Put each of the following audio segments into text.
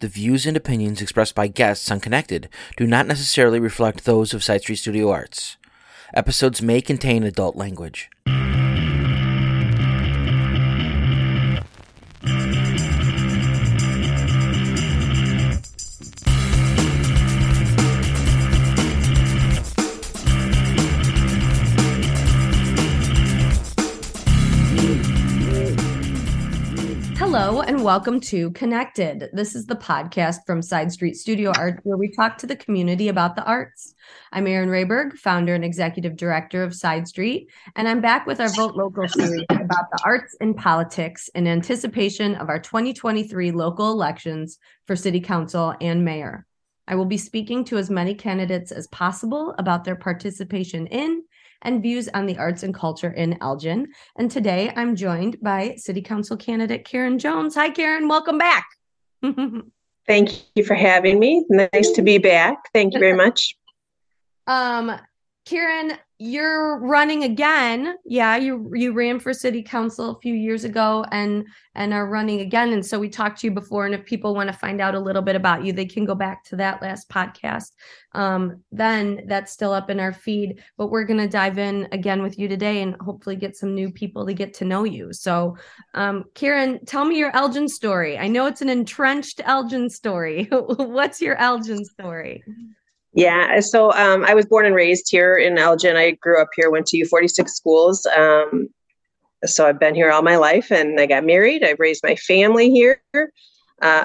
The views and opinions expressed by guests on Connected do not necessarily reflect those of Side Street Studio Arts. Episodes may contain adult language. Hello and welcome to Connected. This is the podcast from Side Street Studio Art where we talk to the community about the arts. I'm Erin Rayberg, founder and executive director of Side Street, and I'm back with our Vote Local series about the arts and politics in anticipation of our 2023 local elections for city council and mayor. I will be speaking to as many candidates as possible about their participation in and views on the arts and culture in Elgin. And today I'm joined by City Council candidate Karen Jones. Hi, Karen. Welcome back. Thank you for having me. Nice to be back. Thank you very much. Um, Karen, you're running again. Yeah, you you ran for city council a few years ago and and are running again. And so we talked to you before. And if people want to find out a little bit about you, they can go back to that last podcast. Um, then that's still up in our feed. But we're gonna dive in again with you today and hopefully get some new people to get to know you. So um, Karen, tell me your Elgin story. I know it's an entrenched Elgin story. What's your Elgin story? Yeah, so um, I was born and raised here in Elgin. I grew up here, went to U46 schools. Um, so I've been here all my life and I got married. I raised my family here. Uh,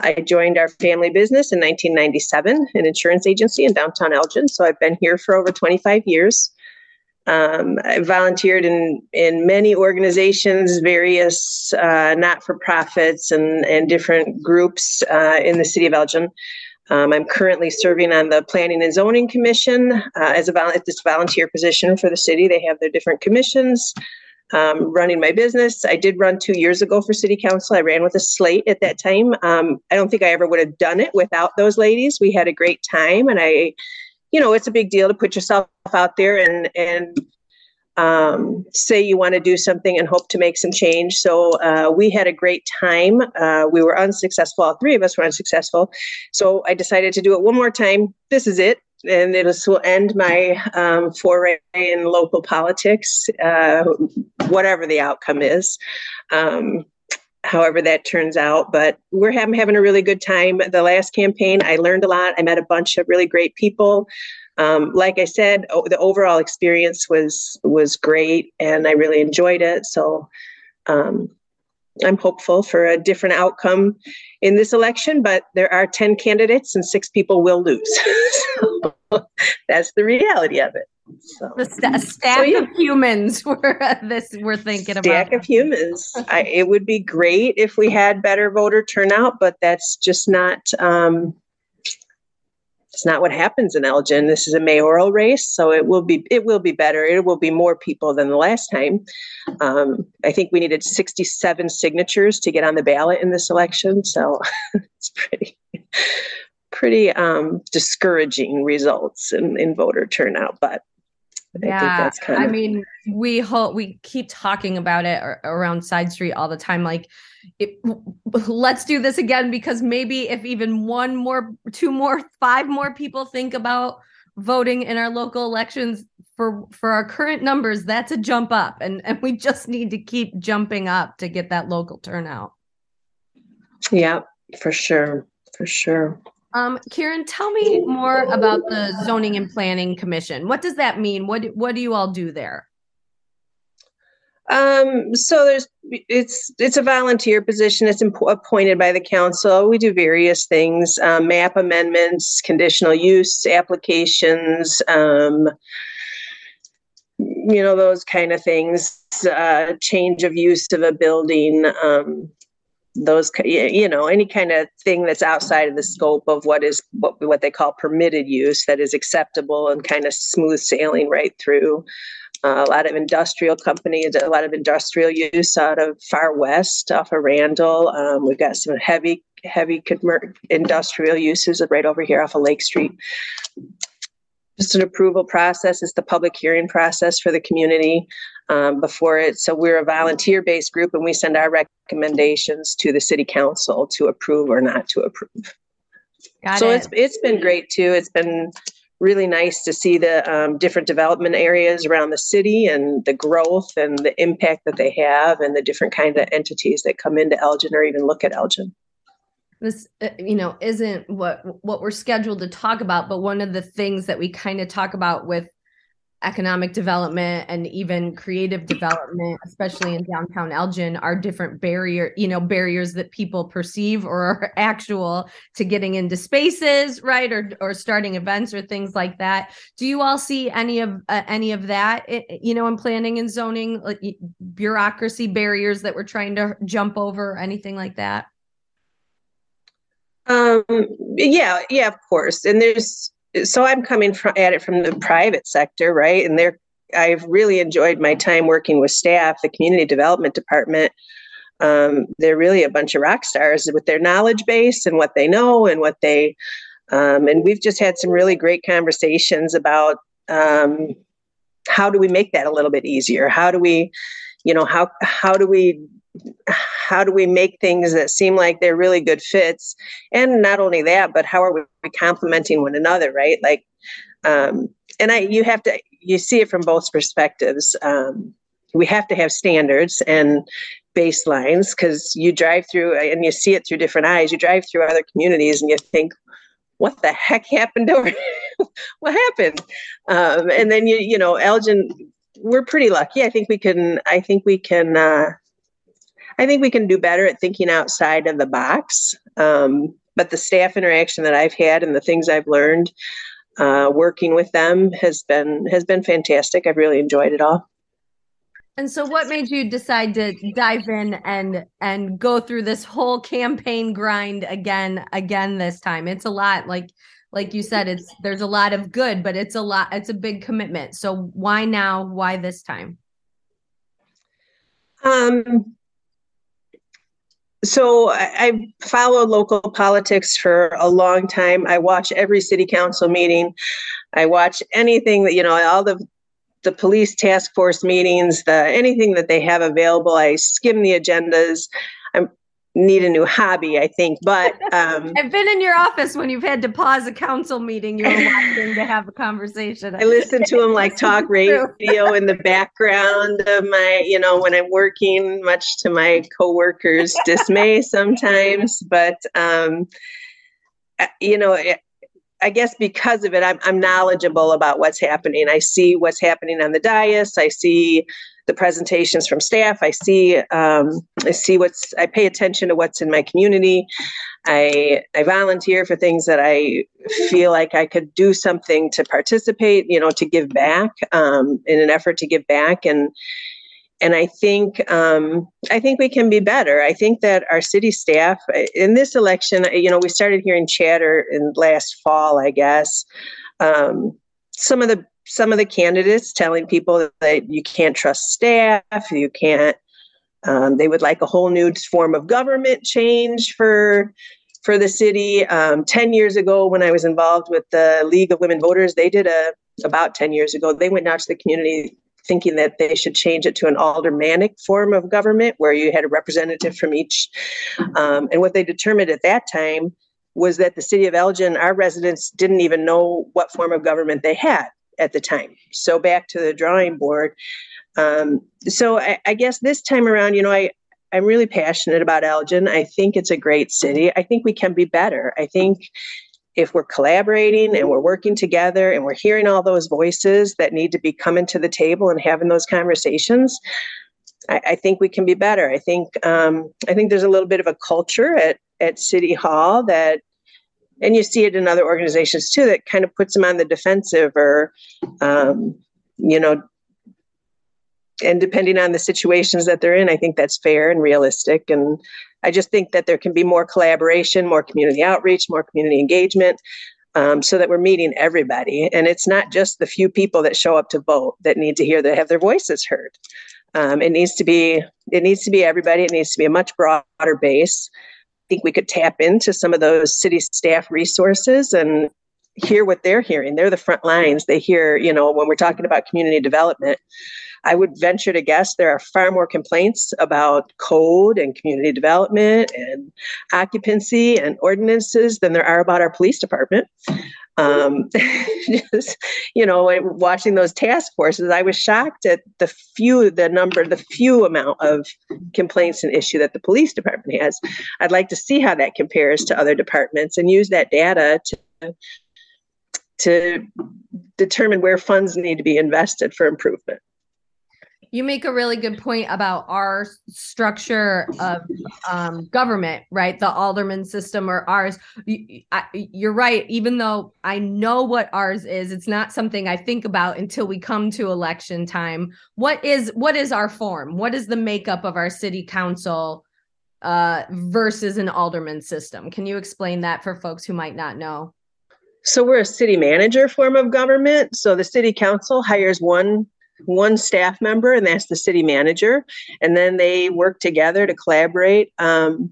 I joined our family business in 1997, an insurance agency in downtown Elgin. So I've been here for over 25 years. Um, I volunteered in in many organizations, various uh, not for profits, and and different groups uh, in the city of Elgin. Um, I'm currently serving on the Planning and Zoning Commission uh, as a vol- this volunteer position for the city. They have their different commissions. Um, running my business, I did run two years ago for city council. I ran with a slate at that time. Um, I don't think I ever would have done it without those ladies. We had a great time, and I, you know, it's a big deal to put yourself out there and and um, say you want to do something and hope to make some change. So uh, we had a great time. Uh, we were unsuccessful. All three of us were unsuccessful. So I decided to do it one more time. This is it. And it will end my um, foray in local politics, uh, whatever the outcome is. Um, however that turns out. But we're having, having a really good time. The last campaign, I learned a lot. I met a bunch of really great people um, like I said, o- the overall experience was was great, and I really enjoyed it. So um, I'm hopeful for a different outcome in this election. But there are ten candidates, and six people will lose. so that's the reality of it. So, the st- stack so, yeah. of humans were this we're thinking stack about. Stack of humans. I, it would be great if we had better voter turnout, but that's just not. Um, it's not what happens in Elgin. This is a mayoral race, so it will be it will be better. It will be more people than the last time. Um, I think we needed 67 signatures to get on the ballot in this election, so it's pretty pretty um, discouraging results in, in voter turnout. But yeah, I, I mean, we hope we keep talking about it around Side Street all the time. Like, it, let's do this again because maybe if even one more, two more, five more people think about voting in our local elections for for our current numbers, that's a jump up, and and we just need to keep jumping up to get that local turnout. Yeah, for sure, for sure. Um, Karen, tell me more about the Zoning and Planning Commission. What does that mean? What what do you all do there? Um, so there's it's it's a volunteer position. It's imp- appointed by the council. We do various things: um, map amendments, conditional use applications. Um, you know those kind of things. Uh, change of use of a building. Um, those you know any kind of thing that's outside of the scope of what is what what they call permitted use that is acceptable and kind of smooth sailing right through. Uh, a lot of industrial companies a lot of industrial use out of far west off of randall. Um, we've got some heavy heavy industrial uses right over here off of lake street just an approval process it's the public hearing process for the community um, before it so we're a volunteer based group and we send our recommendations to the city council to approve or not to approve Got so it. it's it's been great too. It's been really nice to see the um, different development areas around the city and the growth and the impact that they have and the different kind of entities that come into Elgin or even look at Elgin this uh, you know isn't what what we're scheduled to talk about but one of the things that we kind of talk about with economic development and even creative development especially in downtown elgin are different barrier you know barriers that people perceive or are actual to getting into spaces right or or starting events or things like that. Do you all see any of uh, any of that you know in planning and zoning like bureaucracy barriers that we're trying to jump over anything like that um, yeah, yeah, of course. And there's so I'm coming from at it from the private sector, right? And there, I've really enjoyed my time working with staff, the community development department. Um, they're really a bunch of rock stars with their knowledge base and what they know and what they. Um, and we've just had some really great conversations about um, how do we make that a little bit easier? How do we, you know, how how do we how do we make things that seem like they're really good fits? And not only that but how are we complementing one another right? Like um, and i you have to you see it from both perspectives. Um, we have to have standards and baselines because you drive through and you see it through different eyes. You drive through other communities and you think what the heck happened over what happened? Um, and then you you know elgin we're pretty lucky. I think we can i think we can uh, I think we can do better at thinking outside of the box. Um, but the staff interaction that I've had and the things I've learned uh, working with them has been has been fantastic. I've really enjoyed it all. And so what made you decide to dive in and and go through this whole campaign grind again again this time? It's a lot like like you said it's there's a lot of good, but it's a lot it's a big commitment. So why now? Why this time? Um so I, follow local politics for a long time. I watch every city council meeting. I watch anything that you know, all the the police task force meetings, the anything that they have available. I skim the agendas need a new hobby, I think. But um, I've been in your office when you've had to pause a council meeting. You're watching to have a conversation. I listen to them like talk radio in the background of my, you know, when I'm working, much to my coworkers' dismay sometimes. But um, you know. I guess because of it, I'm, I'm knowledgeable about what's happening. I see what's happening on the dais. I see the presentations from staff. I see um, I see what's I pay attention to what's in my community. I I volunteer for things that I feel like I could do something to participate, you know, to give back um, in an effort to give back and and I think um, I think we can be better. I think that our city staff in this election, you know, we started hearing chatter in last fall, I guess. Um, some of the some of the candidates telling people that you can't trust staff, you can't. Um, they would like a whole new form of government change for for the city. Um, ten years ago, when I was involved with the League of Women Voters, they did a about ten years ago. They went out to the community thinking that they should change it to an aldermanic form of government where you had a representative from each. Um, and what they determined at that time was that the city of Elgin, our residents didn't even know what form of government they had at the time. So back to the drawing board. Um, so I, I, guess this time around, you know, I, I'm really passionate about Elgin. I think it's a great city. I think we can be better. I think if we're collaborating and we're working together and we're hearing all those voices that need to be coming to the table and having those conversations, I, I think we can be better. I think um, I think there's a little bit of a culture at at City Hall that and you see it in other organizations too that kind of puts them on the defensive or um, you know and depending on the situations that they're in i think that's fair and realistic. And i just think that there can be more collaboration more community outreach more community engagement um, so that we're meeting everybody. And it's not just the few people that show up to vote that need to hear that have their voices heard. Um, it needs to be it needs to be everybody. It needs to be a much broader base think we could tap into some of those city staff resources and hear what they're hearing. They're the front lines. They hear, you know, when we're talking about community development, I would venture to guess there are far more complaints about code and community development and occupancy and ordinances than there are about our police department. Um, just, you know, watching those task forces, I was shocked at the few, the number, the few amount of complaints and issue that the police department has. I'd like to see how that compares to other departments and use that data to to determine where funds need to be invested for improvement. You make a really good point about our structure of um, government, right? The alderman system or ours. You're right. Even though I know what ours is, it's not something I think about until we come to election time. What is what is our form? What is the makeup of our city council uh, versus an alderman system? Can you explain that for folks who might not know? So we're a city manager form of government. So the city council hires one one staff member, and that's the city manager. And then they work together to collaborate. Um,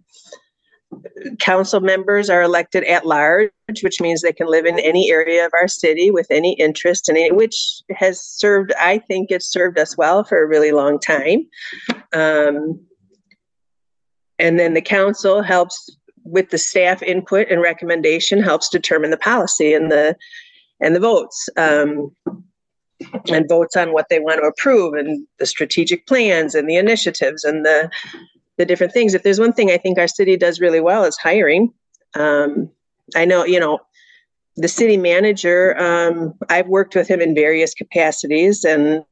council members are elected at large, which means they can live in any area of our city with any interest in it, which has served, I think it's served us well for a really long time. Um, and then the council helps with the staff input and recommendation helps determine the policy and the and the votes. Um, and votes on what they want to approve and the strategic plans and the initiatives and the the different things. If there's one thing I think our city does really well is hiring. Um, I know, you know, the city manager, um, I've worked with him in various capacities and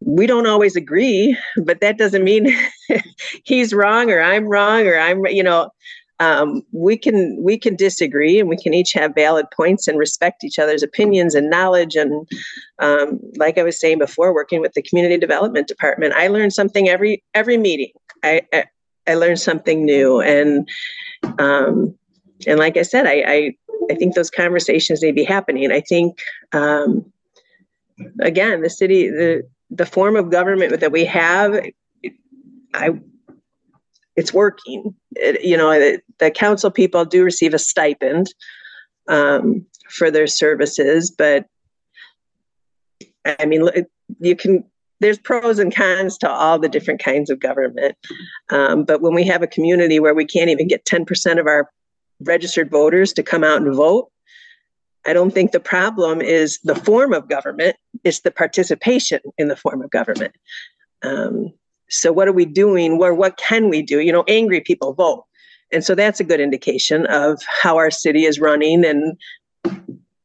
we don't always agree, but that doesn't mean he's wrong or I'm wrong or I'm, you know, um, we can we can disagree and we can each have valid points and respect each other's opinions and knowledge. And um, like i was saying before working with the community development department i learn something every every meeting. I i, I learn something new. And um, and like i said I, I i think those conversations to be happening. I think um, again the city the the form of government that we have i it's working. It, you know, the, the, council people do receive a stipend um, for their services, but I mean, you can. There's pros and cons to all the different kinds of government, um, but when we have a community where we can't even get 10% of our registered voters to come out and vote, I don't think the problem is the form of government; it's the participation in the form of government. Um, so what are we doing? Or what can we do? You know, angry people vote. And so that's a good indication of how our city is running. And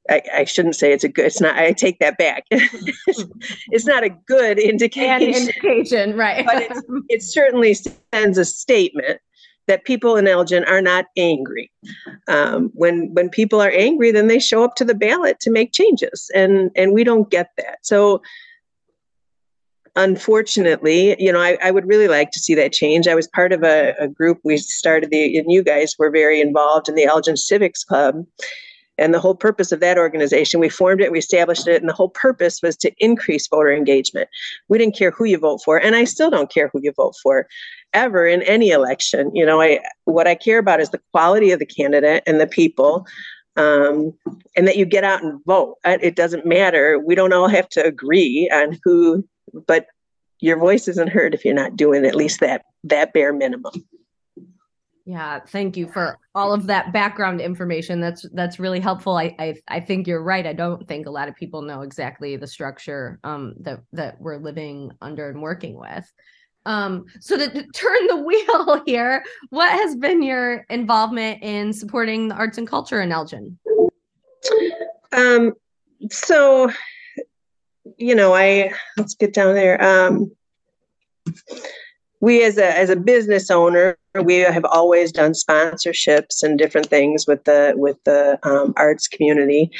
I, I shouldn't say it's a good, it's not, I take that back. it's not a good indication. An indication, right. but it certainly sends a statement that people in Elgin are not angry. Um, when when people are angry, then they show up to the ballot to make changes, and and we don't get that. So unfortunately, you know, I, I, would really like to see that change. I was part of a, a, group we started the and you guys were very involved in the Elgin Civics Club. And the whole purpose of that organization, we formed it, we established it, and the whole purpose was to increase voter engagement. We didn't care who you vote for, and I still don't care who you vote for ever in any election. You know, I what I care about is the quality of the candidate and the people. Um, and that you get out and vote. It doesn't matter. We don't all have to agree on who but your voice isn't heard if you're not doing at least that that bare minimum. Yeah thank you for all of that background information. That's that's really helpful. I, I i think you're right. I don't think a lot of people know exactly the structure um that that we're living under and working with. Um so to, to turn the wheel here what has been your involvement in supporting the arts and culture in elgin? Um so you know, I let's get down there. Um, we as a as a business owner, we have always done sponsorships and different things with the with the um, arts community.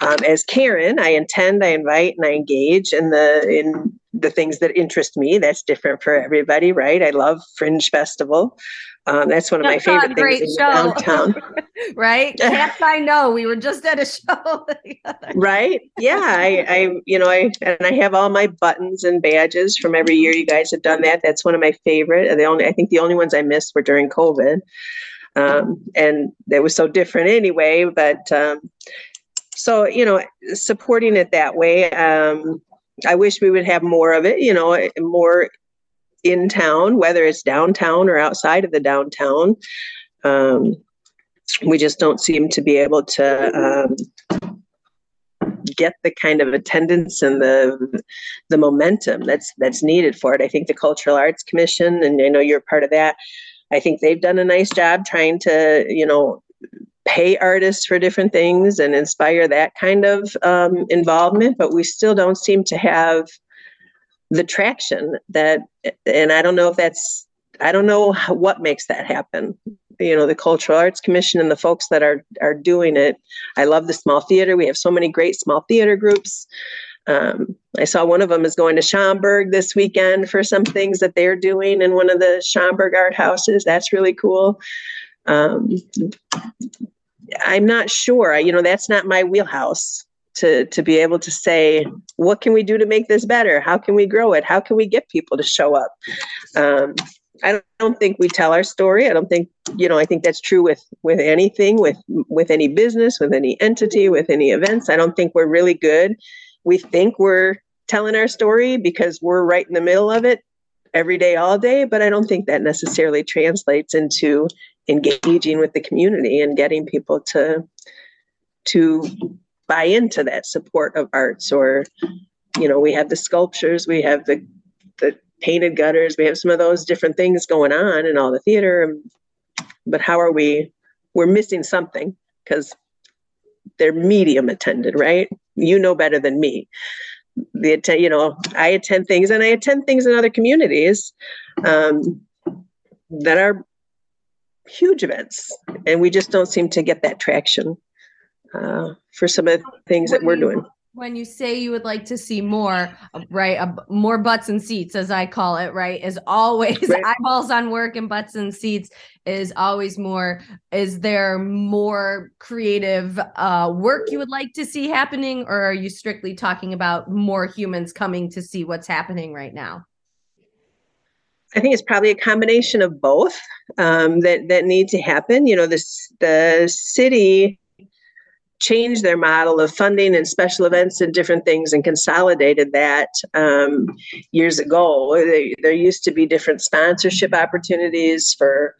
Um, as Karen, I intend, I invite, and I engage in the in the things that interest me. That's different for everybody, right? I love Fringe Festival. Um, that's one of my favorite things in downtown. right? Yes, I know. We were just at a show. right? Yeah. I, I, you know, I and I have all my buttons and badges from every year. You guys have done that. That's one of my favorite. The only, I think, the only ones I missed were during COVID. um, and it was so different anyway. But um, so you know, supporting it that way. Um, I wish we would have more of it. You know, more in town, whether it's downtown or outside of the downtown. Um, we just don't seem to be able to um, get the kind of attendance and the the momentum that's that's needed for it. I think the Cultural Arts Commission, and I know you're part of that. I think they've done a nice job trying to, you know, pay artists for different things and inspire that kind of um, involvement, but we still don't seem to have the traction that. And I don't know if that's I don't know what makes that happen. You know the cultural arts commission and the folks that are are doing it. I love the small theater. We have so many great small theater groups. Um, i saw one of them is going to schaumburg this weekend for some things that they're doing in one of the schaumburg art houses. That's really cool. Um, i'm not sure. You know that's not my wheelhouse to to be able to say what can we do to make this better how can we grow it how can we get people to show up um, I don't think we tell our story. I don't think, you know, I think that's true with with anything, with with any business, with any entity, with any events. I don't think we're really good. We think we're telling our story because we're right in the middle of it every day all day, but I don't think that necessarily translates into engaging with the community and getting people to to buy into that support of arts or you know, we have the sculptures, we have the the painted gutters. We have some of those different things going on in all the theater. But how are we? We're missing something because they're medium attended, right? You know better than me. The attend, you know, I attend things and I attend things in other communities um, that are huge events, and we just don't seem to get that traction uh, for some of the things that we're doing when you say you would like to see more right uh, more butts and seats as i call it right is always right. eyeballs on work and butts and seats is always more is there more creative uh, work you would like to see happening or are you strictly talking about more humans coming to see what's happening right now I think it's probably a combination of both um, that that need to happen. You know, this the city changed their model of funding and special events and different things and consolidated that um, years ago. They, there used to be different sponsorship opportunities for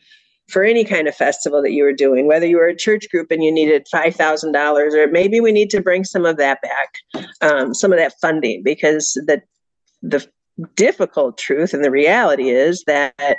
for any kind of festival that you were doing, whether you were a church group and you needed five thousand dollars, or maybe we need to bring some of that back, um, some of that funding, because the the difficult truth and the reality is that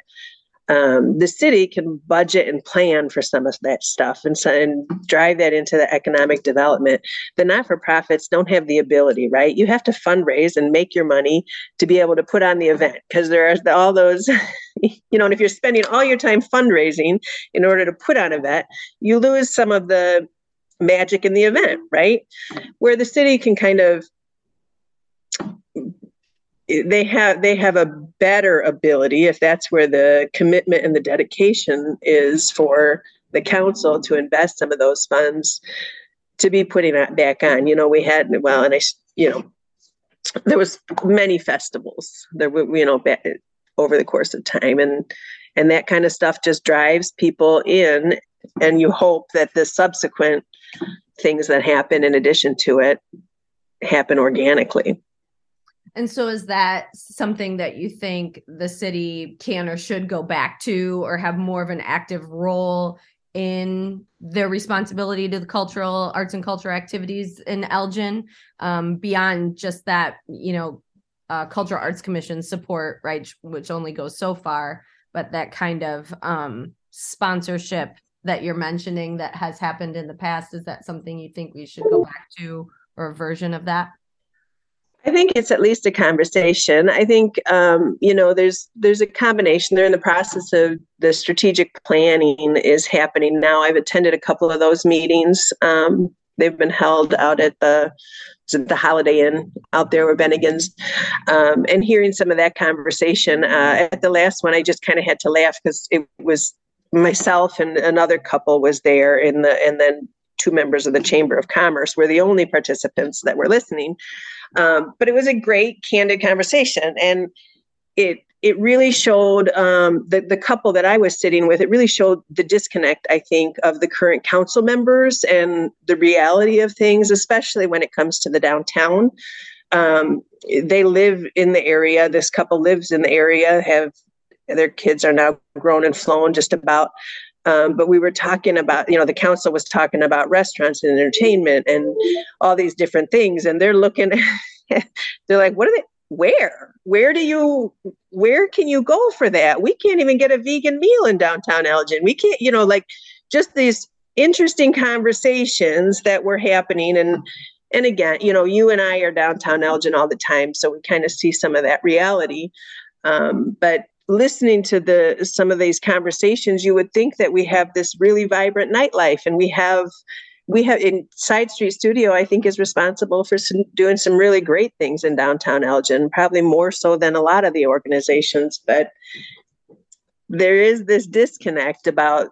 um, the city can budget and plan for some of that stuff and, so, and drive that into the economic development. The not for profits don't have the ability, right? You have to fundraise and make your money to be able to put on the event because there are all those, you know, and if you're spending all your time fundraising in order to put on a event, you lose some of the magic in the event, right? Where the city can kind of they have they have a better ability if that's where the commitment and the dedication is for the council to invest some of those funds to be putting that back on. You know we had well and i you know there was many festivals there were you know over the course of time and and that kind of stuff just drives people in and you hope that the subsequent things that happen in addition to it happen organically and so is that something that you think the city can or should go back to or have more of an active role in their responsibility to the cultural arts and cultural activities in Elgin um, beyond just that, you know, uh, cultural arts commission support, right, which only goes so far, but that kind of um, sponsorship that you're mentioning that has happened in the past, is that something you think we should go back to or a version of that? I think it's at least a conversation. I think um, you know there's there's a combination. They're in the process of the strategic planning is happening now. I've attended a couple of those meetings. Um, they've been held out at the the Holiday Inn out there with Bennigan's, um, and hearing some of that conversation. Uh, at the last one, I just kind of had to laugh because it was myself and another couple was there, in the and then two members of the Chamber of Commerce were the only participants that were listening. Um, but it was a great, candid conversation. And it it really showed um, the, the couple that I was sitting with, it really showed the disconnect, I think, of the current council members and the reality of things, especially when it comes to the downtown. Um, they live in the area. This couple lives in the area, have their kids are now grown and flown just about. Um, but we were talking about, you know, the council was talking about restaurants and entertainment and all these different things. And they're looking, they're like, what are they? where where do you where can you go for that we can't even get a vegan meal in downtown elgin we can't you know like just these interesting conversations that were happening and and again you know you and i are downtown elgin all the time so we kind of see some of that reality um, but listening to the some of these conversations you would think that we have this really vibrant nightlife and we have we have in Side Street Studio, I think, is responsible for some, doing some really great things in downtown Elgin, probably more so than a lot of the organizations. But there is this disconnect about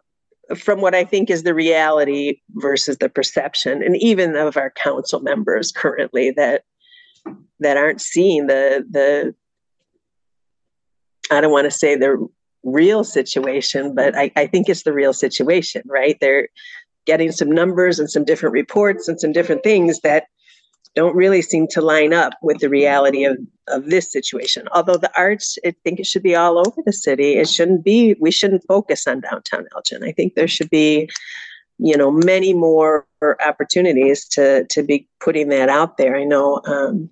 from what I think is the reality versus the perception, and even of our council members currently that that aren't seeing the the I don't want to say the real situation, but I, I think it's the real situation, right? They're getting some numbers and some different reports and some different things that don't really seem to line up with the reality of, of this situation. Although the arts, I think it should be all over the city. It shouldn't be, we shouldn't focus on downtown Elgin. I think there should be, you know, many more opportunities to to be putting that out there. I know um,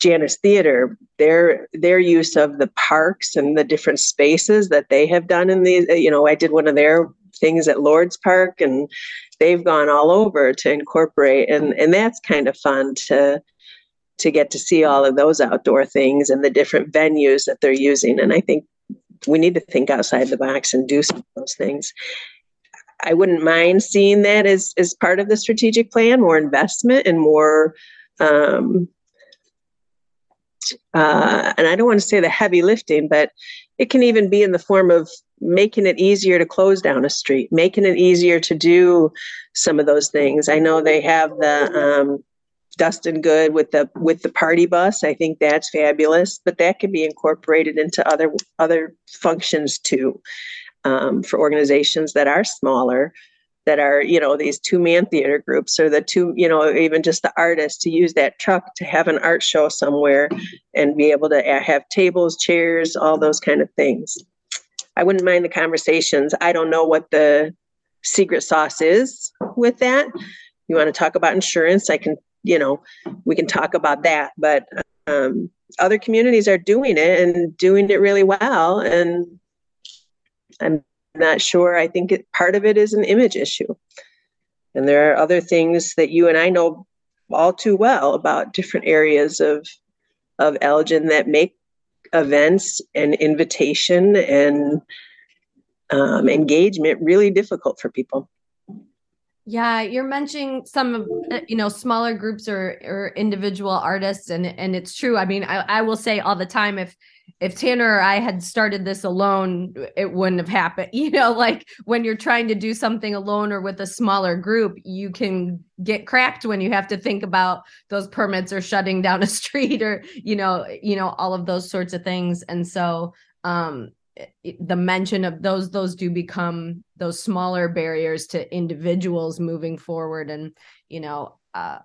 Janus Theater, their their use of the parks and the different spaces that they have done in these, you know, I did one of their things at Lord's Park, and they've gone all over to incorporate, and and that's kind of fun to to get to see all of those outdoor things and the different venues that they're using. And I think we need to think outside the box and do some of those things. I wouldn't mind seeing that as as part of the strategic plan, more investment and more. Um, uh, and I don't want to say the heavy lifting, but it can even be in the form of making it easier to close down a street, making it easier to do some of those things. I know they have the um, Dustin Good with the with the party bus. I think that's fabulous, but that can be incorporated into other other functions too um, for organizations that are smaller. That are, you know, these two man theater groups or the two, you know, even just the artists to use that truck to have an art show somewhere and be able to have tables, chairs, all those kind of things. I wouldn't mind the conversations. I don't know what the secret sauce is with that. You want to talk about insurance? I can, you know, we can talk about that. But um, other communities are doing it and doing it really well. And I'm not sure. I think it, part of it is an image issue. And there are other things that you and I know all too well about different areas of of Elgin that make events and invitation and um, engagement really difficult for people. Yeah, you're mentioning some of uh, you know smaller groups or or individual artists, and and it's true. I mean, I, I will say all the time if if Tanner or I had started this alone, it wouldn't have happened. You know, like when you're trying to do something alone or with a smaller group, you can get cracked when you have to think about those permits or shutting down a street or, you know, you know, all of those sorts of things. And so um the mention of those those do become those smaller barriers to individuals moving forward and you know uh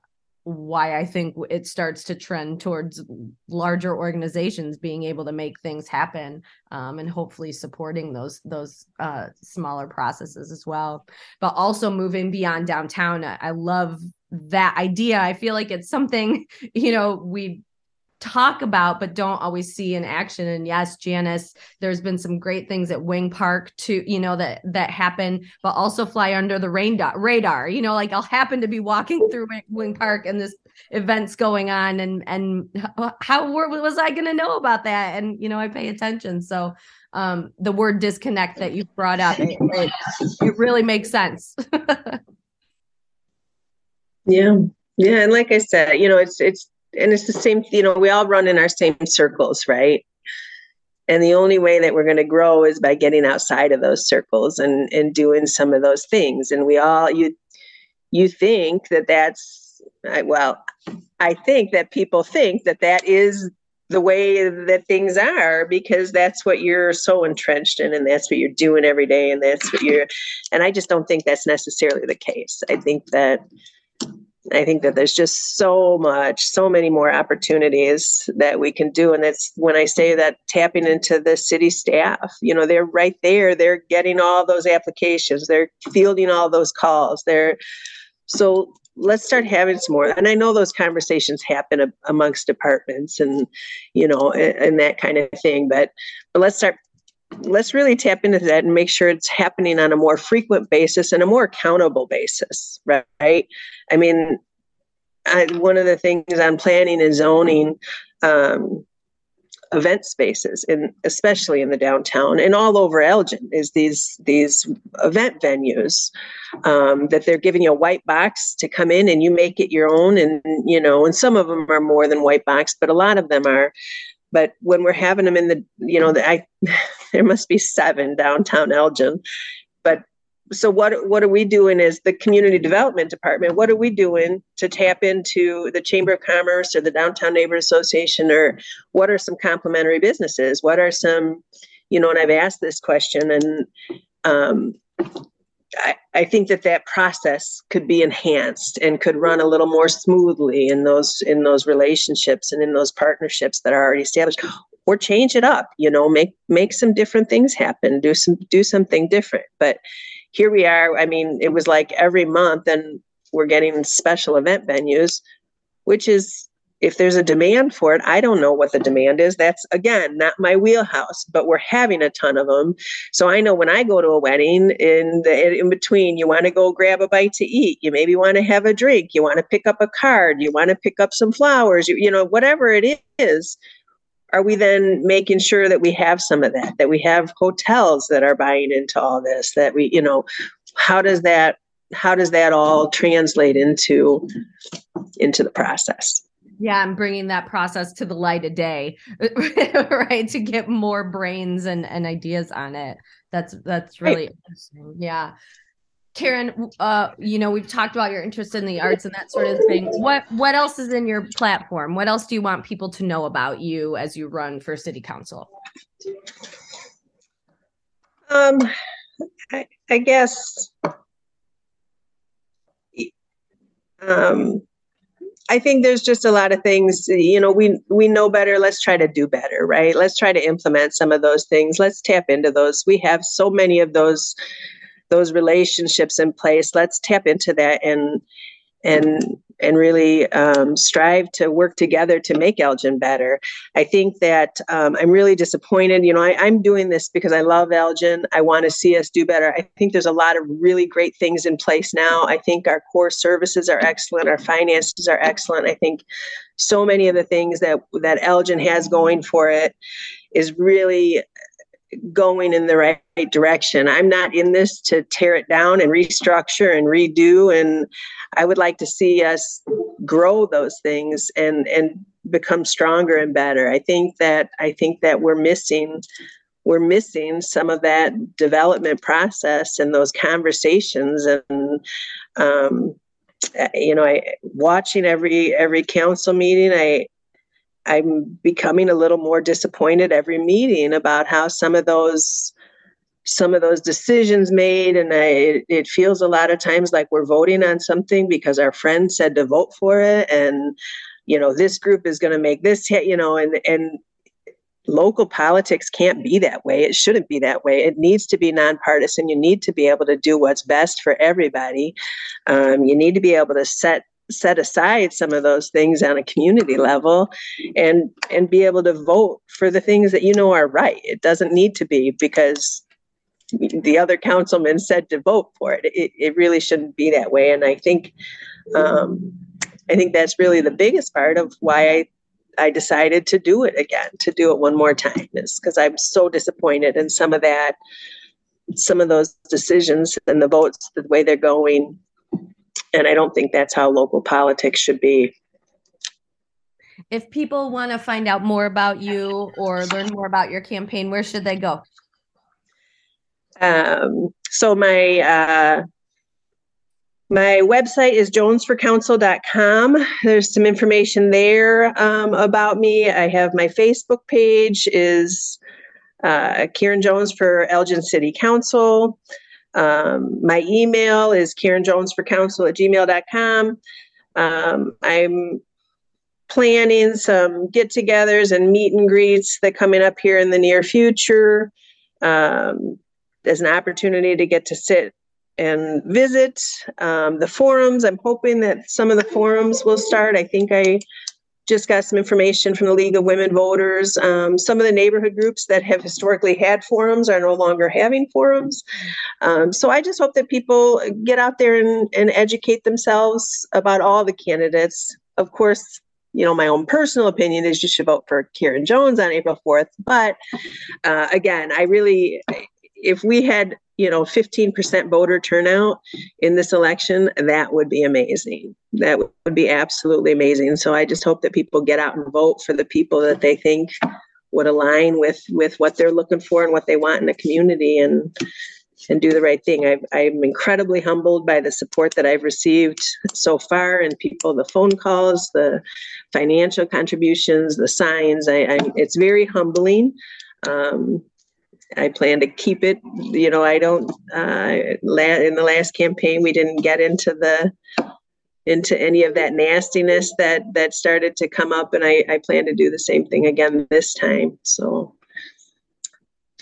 why I think it starts to trend towards larger organizations being able to make things happen um, and hopefully supporting those those uh, smaller processes as well. But also moving beyond downtown, I love that idea. I feel like it's something you know we talk about but don't always see in action. And yes Janus there's been some great things at Wing Park too you know that that happen but also fly under the radar radar you know like I'll happen to be walking through Wing Park and this events going on and and how was I going to know about that? And you know I pay attention. So um the word disconnect that you brought up it, it really makes sense. Yeah. Yeah and like I said you know it's it's and it's the same you know we all run in our same circles right and the only way that we're going to grow is by getting outside of those circles and and doing some of those things and we all you you think that that's well i think that people think that that is the way that things are because that's what you're so entrenched in and that's what you're doing every day and that's what you're and I just don't think that's necessarily the case. I think that I think that there's just so much, so many more opportunities that we can do. And that's when I say that tapping into the city staff, you know, they're right there. They're getting all those applications, they're fielding all those calls. They're so let's start having some more. And I know those conversations happen amongst departments and, you know, and, and that kind of thing. But, but let's start let's really tap into that and make sure it's happening on a more frequent basis and a more accountable basis, right? I mean, I, one of the things on planning and zoning um, event spaces, and especially in the downtown and all over Elgin, is these these event venues um, that they're giving you a white box to come in and you make it your own, and you know, and some of them are more than white box, but a lot of them are but when we're having them in the, you know, the, I, there must be seven downtown Elgin. But so what what are we doing as the community development department? What are we doing to tap into the Chamber of Commerce or the Downtown Neighbor Association, or what are some complementary businesses? What are some, you know, and I've asked this question, and um, I, I think that that process could be enhanced and could run a little more smoothly in those in those relationships and in those partnerships that are already established or change it up you know make make some different things happen do some do something different. But here we are i mean it was like every month and we're getting special event venues which is if there's a demand for it, I don't know what the demand is. That's again not my wheelhouse, but we're having a ton of them. So I know when I go to a wedding, in the in between, you want to go grab a bite to eat. You maybe want to have a drink. You want to pick up a card. You want to pick up some flowers. You, you know whatever it is. Are we then making sure that we have some of that? That we have hotels that are buying into all this? That we, you know, how does that how does that all translate into into the process? Yeah i'm bringing that process to the light of day right to get more brains and, and ideas on it. That's that's really right. interesting. Yeah. Karen uh you know we've talked about your interest in the arts and that sort of thing. What what else is in your platform? What else do you want people to know about you as you run for city council? Um i, I guess um I think there's just a lot of things, you know, we we know better, let's try to do better, right? Let's try to implement some of those things. Let's tap into those. We have so many of those those relationships in place. Let's tap into that and and and really um, strive to work together to make Elgin better. I think that um, I'm really disappointed. You know, I, am doing this because I love Elgin. I want to see us do better. I think there's a lot of really great things in place now. I think our core services are excellent. Our finances are excellent. I think so many of the things that that Elgin has going for it is really going in the right direction. I'm not in this to tear it down and restructure and redo and I would like to see us grow those things and and become stronger and better. I think that I think that we're missing we're missing some of that development process and those conversations and um, you know I watching every every council meeting I I'm becoming a little more disappointed every meeting about how some of those some of those decisions made and I, it feels a lot of times like we're voting on something because our friend said to vote for it and you know this group is going to make this you know and and local politics can't be that way. It shouldn't be that way. It needs to be nonpartisan. You need to be able to do what's best for everybody. Um, you need to be able to set set aside some of those things on a community level and and be able to vote for the things that you know are right it doesn't need to be because the other councilman said to vote for it. It, it really shouldn't be that way. And I think, um, I think that's really the biggest part of why I, I decided to do it again, to do it one more time, is because I'm so disappointed in some of that, some of those decisions and the votes, the way they're going. And I don't think that's how local politics should be. If people want to find out more about you or learn more about your campaign, where should they go? Um, so my uh, my website is jonesforcouncil.com. There's some information there um, about me. I have my Facebook page is uh, Karen Jones for Elgin City Council. Um, my email is Karen Jones for Council at gmail.com. Um, I'm planning some get togethers and meet and greets that coming up here in the near future. Um, there's an opportunity to get to sit and visit um, the forums. I'm hoping that some of the forums will start. I think I just got some information from the League of Women Voters. Um, some of the neighborhood groups that have historically had forums are no longer having forums. Um, so I just hope that people get out there and, and educate themselves about all the candidates. Of course, you know, my own personal opinion is you should vote for Karen Jones on April 4th. But uh, again, I really, if we had you know 15% voter turnout in this election that would be amazing. That would be absolutely amazing. So i just hope that people get out and vote for the people that they think would align with with what they're looking for and what they want in a community and and do the right thing. I i'm incredibly humbled by the support that i've received so far and people the phone calls the financial contributions the signs. I, I it's very humbling. Um, I plan to keep it. You know, I don't. Uh, in the last campaign, we didn't get into the into any of that nastiness that that started to come up, and I, I plan to do the same thing again this time. So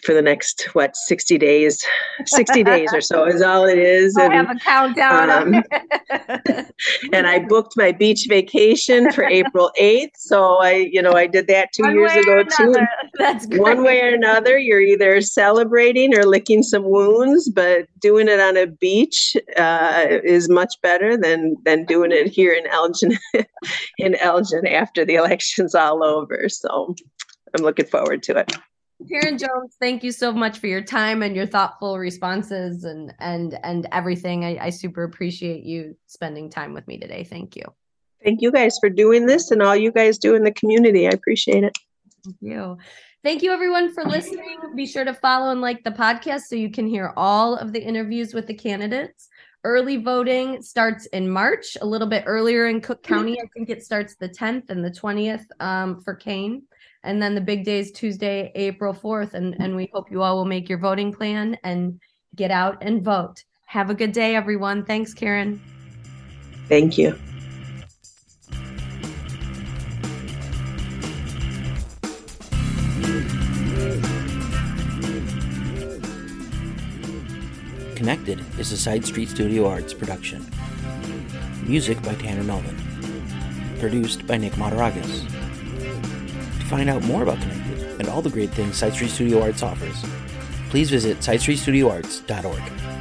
for the next what 60 days 60 days or so is all it is I and, have a countdown um, and i booked my beach vacation for april 8th so i you know i did that two one years ago too that's great. one way or another you're either celebrating or licking some wounds but doing it on a beach uh, is much better than than doing it here in elgin in elgin after the election's all over so i'm looking forward to it Karen Jones, thank you so much for your time and your thoughtful responses and and and everything. I, I super appreciate you spending time with me today. Thank you. Thank you guys for doing this and all you guys do in the community. I appreciate it. Thank you. Thank you everyone for listening. Be sure to follow and like the podcast so you can hear all of the interviews with the candidates. Early voting starts in March, a little bit earlier in Cook County. I think it starts the 10th and the 20th um, for Kane and then the big day is Tuesday, April 4th. And, and we hope you all will make your voting plan and get out and vote. Have a good day, everyone. Thanks, Karen. Thank you. Connected is a Side Street Studio Arts production. Music by Tanner Melvin. Produced by Nick Mataragas To find out more about Connected and all the great things Side Street Studio Arts offers, please visit sidestreetstudioarts.org.